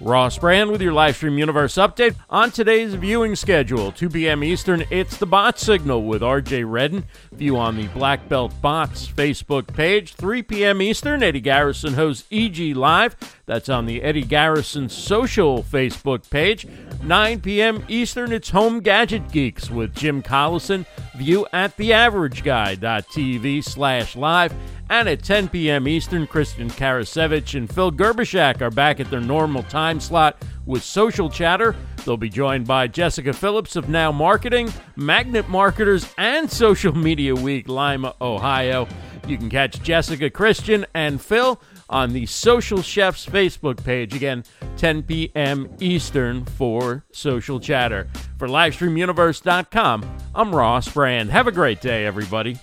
Ross Brand with your Livestream Universe update. On today's viewing schedule, 2 p.m. Eastern, it's the Bot Signal with RJ Redden. View on the Black Belt Bots Facebook page. 3 p.m. Eastern, Eddie Garrison hosts EG Live. That's on the Eddie Garrison social Facebook page. 9 p.m. Eastern, it's Home Gadget Geeks with Jim Collison. View at theaverageguy.tv slash live. And at 10 p.m. Eastern, Christian Karasiewicz and Phil Gerbyshak are back at their normal time slot with Social Chatter. They'll be joined by Jessica Phillips of Now Marketing, Magnet Marketers, and Social Media Week, Lima, Ohio. You can catch Jessica, Christian, and Phil on the Social Chefs Facebook page. Again, 10 p.m. Eastern for Social Chatter. For LivestreamUniverse.com, I'm Ross Brand. Have a great day, everybody.